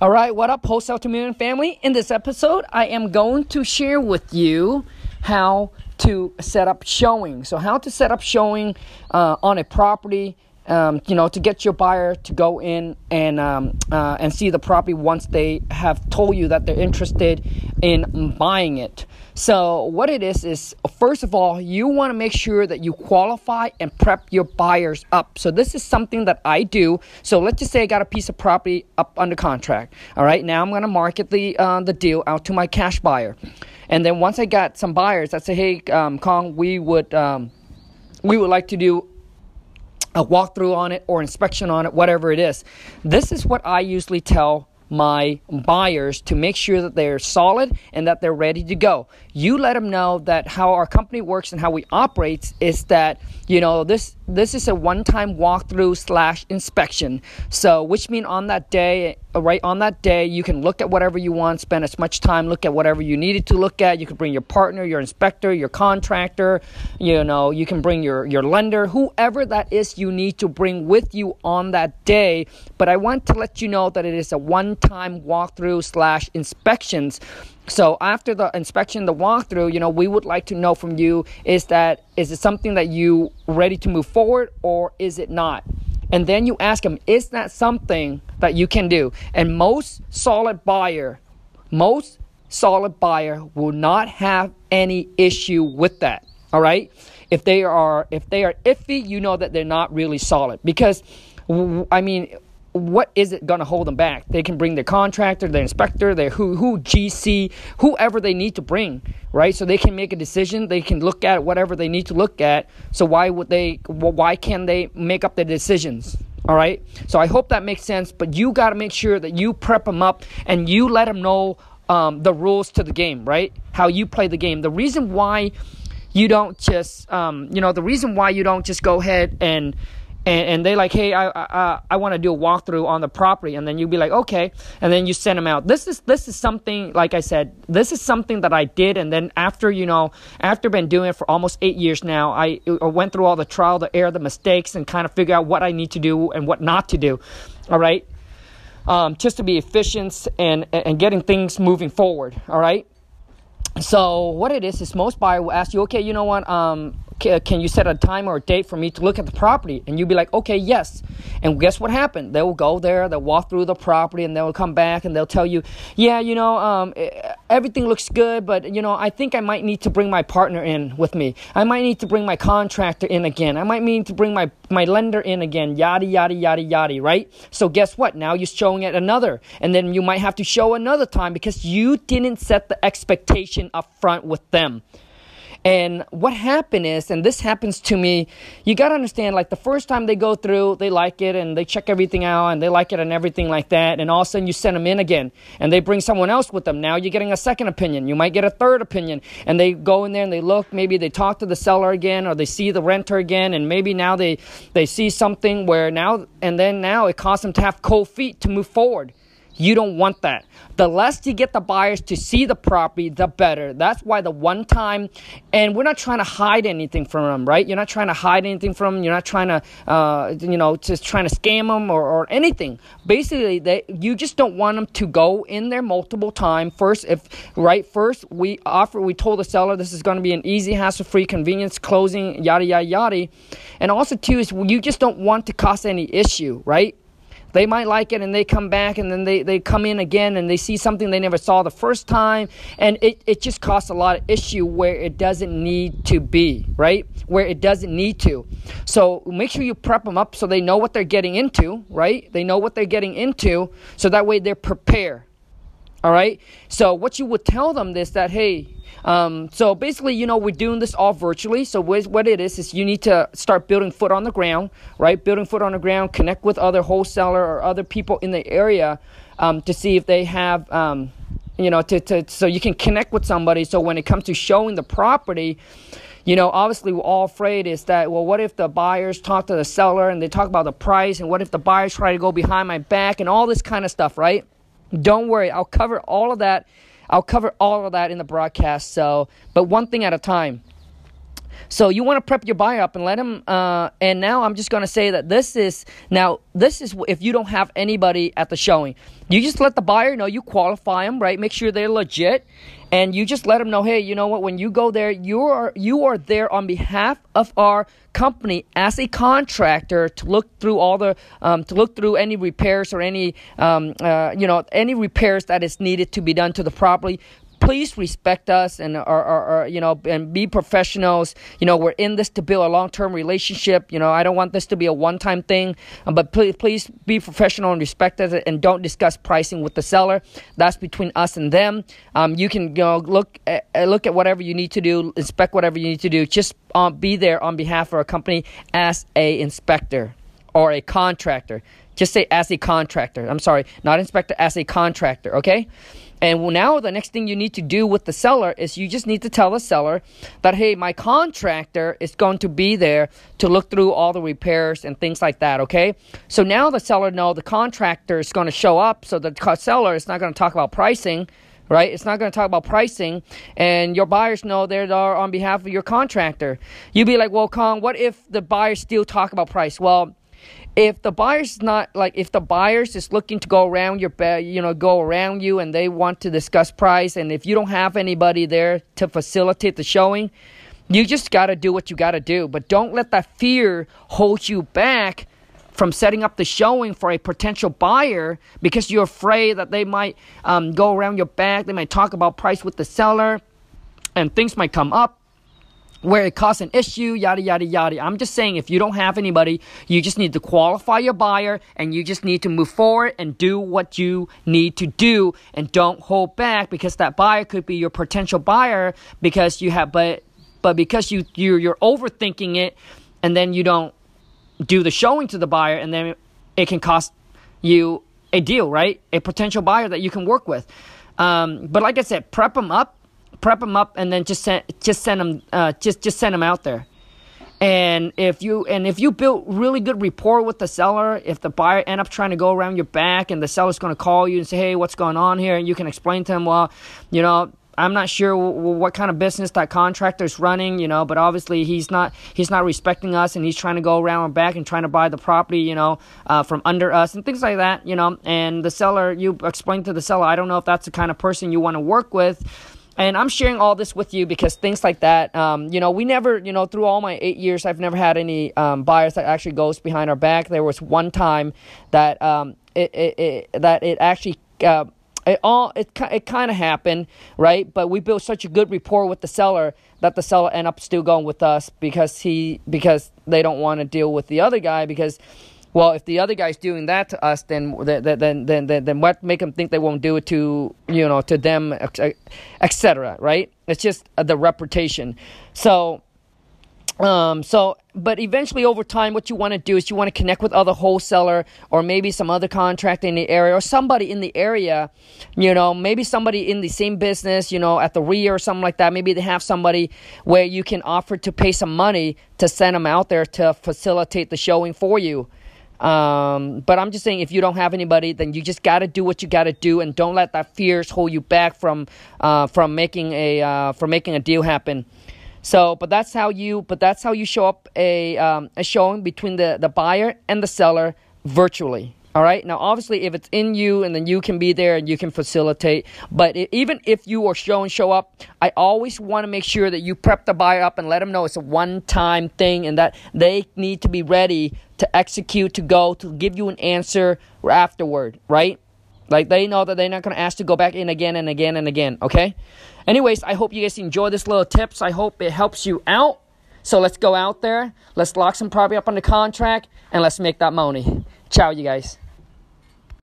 All right, what up, Wholesale to Million family? In this episode, I am going to share with you how to set up showing. So, how to set up showing uh, on a property. Um, you know, to get your buyer to go in and um, uh, and see the property once they have told you that they're interested in buying it. So, what it is is first of all, you want to make sure that you qualify and prep your buyers up. So, this is something that I do. So, let's just say I got a piece of property up under contract. All right, now I'm going to market the uh, the deal out to my cash buyer, and then once I got some buyers, I say, hey, um, Kong, we would um, we would like to do a walkthrough on it or inspection on it, whatever it is. This is what I usually tell my buyers to make sure that they're solid and that they're ready to go. You let them know that how our company works and how we operate is that you know this this is a one-time walkthrough slash inspection. So which mean on that day, right on that day, you can look at whatever you want, spend as much time, look at whatever you needed to look at. You can bring your partner, your inspector, your contractor. You know you can bring your your lender, whoever that is. You need to bring with you on that day. But I want to let you know that it is a one one-time walkthrough slash inspections. So after the inspection, the walkthrough, you know, we would like to know from you is that is it something that you ready to move forward or is it not? And then you ask them, is that something that you can do? And most solid buyer, most solid buyer will not have any issue with that. All right? If they are if they are iffy, you know that they're not really solid because I mean, what is it going to hold them back? They can bring their contractor, their inspector, their who, who GC, whoever they need to bring, right? So they can make a decision. They can look at whatever they need to look at. So why would they? Why can they make up their decisions? All right. So I hope that makes sense. But you got to make sure that you prep them up and you let them know um, the rules to the game, right? How you play the game. The reason why you don't just, um, you know, the reason why you don't just go ahead and and, and they like, hey, I I, I want to do a walkthrough on the property, and then you'd be like, okay, and then you send them out. This is this is something like I said, this is something that I did, and then after you know, after been doing it for almost eight years now, I, I went through all the trial, the error, the mistakes, and kind of figure out what I need to do and what not to do. All right, um, just to be efficient and and getting things moving forward. All right. So what it is is most buyer will ask you, okay, you know what, um, can you set a time or a date for me to look at the property? And you'll be like, okay, yes. And guess what happened? They will go there, they'll walk through the property, and they'll come back and they'll tell you, yeah, you know, um, everything looks good, but, you know, I think I might need to bring my partner in with me. I might need to bring my contractor in again. I might need to bring my, my lender in again, yada, yada, yada, yada, right? So guess what? Now you're showing it another. And then you might have to show another time because you didn't set the expectation up front with them. And what happened is, and this happens to me, you got to understand like the first time they go through, they like it and they check everything out and they like it and everything like that. And all of a sudden you send them in again and they bring someone else with them. Now you're getting a second opinion. You might get a third opinion. And they go in there and they look, maybe they talk to the seller again or they see the renter again. And maybe now they, they see something where now, and then now it costs them to have cold feet to move forward. You don't want that. The less you get the buyers to see the property, the better. That's why the one time, and we're not trying to hide anything from them, right? You're not trying to hide anything from them. You're not trying to, uh, you know, just trying to scam them or, or anything. Basically, they, you just don't want them to go in there multiple times. First, if right, first we offer, we told the seller this is going to be an easy, hassle-free, convenience closing, yada yada yada, and also too is you just don't want to cause any issue, right? They might like it and they come back and then they, they come in again and they see something they never saw the first time. And it, it just causes a lot of issue where it doesn't need to be, right? Where it doesn't need to. So make sure you prep them up so they know what they're getting into, right? They know what they're getting into so that way they're prepared. All right. So what you would tell them is that hey, um, so basically, you know, we're doing this all virtually. So what it is is you need to start building foot on the ground, right? Building foot on the ground, connect with other wholesaler or other people in the area um, to see if they have. Um, you know, to, to so you can connect with somebody. So when it comes to showing the property, you know, obviously we're all afraid is that, well, what if the buyers talk to the seller and they talk about the price, and what if the buyers try to go behind my back and all this kind of stuff, right? Don't worry, I'll cover all of that. I'll cover all of that in the broadcast. So, but one thing at a time. So you want to prep your buyer up and let him. Uh, and now I'm just going to say that this is now this is if you don't have anybody at the showing, you just let the buyer know you qualify them, right? Make sure they're legit, and you just let them know, hey, you know what? When you go there, you are you are there on behalf of our company as a contractor to look through all the um, to look through any repairs or any um, uh, you know any repairs that is needed to be done to the property please respect us and are, are, you know and be professionals. You know we're in this to build a long-term relationship. You know i don't want this to be a one-time thing um, but please please be professional and respect us and don't discuss pricing with the seller. That's between us and them. Um, you can you know look at, look at whatever you need to do inspect whatever you need to do. Just um, be there on behalf of our company as a inspector or a contractor. Just say as a contractor. I'm sorry not inspector as a contractor okay and now the next thing you need to do with the seller is you just need to tell the seller that, hey, my contractor is going to be there to look through all the repairs and things like that, okay? So now the seller know the contractor is going to show up, so the seller is not going to talk about pricing right? It's not going to talk about pricing, and your buyers know they're on behalf of your contractor. You'd be like, well, Kong, what if the buyers still talk about price? Well, if the buyer's not like if the buyers is looking to go around your you know go around you and they want to discuss price and if you don't have anybody there to facilitate the showing you just got to do what you got to do. But don't let that fear hold you back from setting up the showing for a potential buyer because you're afraid that they might um, go around your back. They might talk about price with the seller and things might come up where it causes an issue, yada, yada, yada. I'm just saying if you don't have anybody, you just need to qualify your buyer and you just need to move forward and do what you need to do and don't hold back because that buyer could be your potential buyer because you have, but, but because you, you're, you're overthinking it and then you don't do the showing to the buyer and then it can cost you a deal, right? A potential buyer that you can work with. Um, but like I said, prep them up prep them up, and then just send just send them uh, just just send them out there. And if you and if you build really good rapport with the seller, if the buyer end up trying to go around your back and the seller's going to call you and say, "Hey, what's going on here?" and you can explain to them, "Well, you know, I'm not sure what kind of business that contractor's running, you know, but obviously he's not he's not respecting us and he's trying to go around our back and trying to buy the property, you know, uh, from under us and things like that, you know. And the seller, you explain to the seller, I don't know if that's the kind of person you want to work with and I'm sharing all this with you because things like that, um, you know, we never, you know, through all my eight years, I've never had any um, buyers that actually goes behind our back. There was one time that um, it, it, it that it actually. Uh, it all it it kind of happened, right? But we built such a good rapport with the seller that the seller end up still going with us because he because they don't want to deal with the other guy because well, if the other guy's doing that to us, then then then then then, what make them think they won't do it to you know to them, etc. Right? It's just the reputation. So. Um, so, but eventually over time, what you want to do is you want to connect with other wholesaler or maybe some other contractor in the area or somebody in the area, you know, maybe somebody in the same business, you know, at the RIA or something like that. Maybe they have somebody where you can offer to pay some money to send them out there to facilitate the showing for you. Um, but I'm just saying, if you don't have anybody, then you just got to do what you got to do, and don't let that fears hold you back from uh, from making a uh, from making a deal happen. So, but that's how you but that's how you show up a um, a showing between the the buyer and the seller virtually. All right. Now, obviously, if it's in you, and then you can be there and you can facilitate. But it, even if you are show and show up, I always want to make sure that you prep the buyer up and let them know it's a one-time thing, and that they need to be ready to execute, to go, to give you an answer afterward. Right? Like they know that they're not to ask to go back in again and again and again. Okay. Anyways, I hope you guys enjoy this little tips. I hope it helps you out. So let's go out there. Let's lock some property up on the contract, and let's make that money. Ciao, you guys.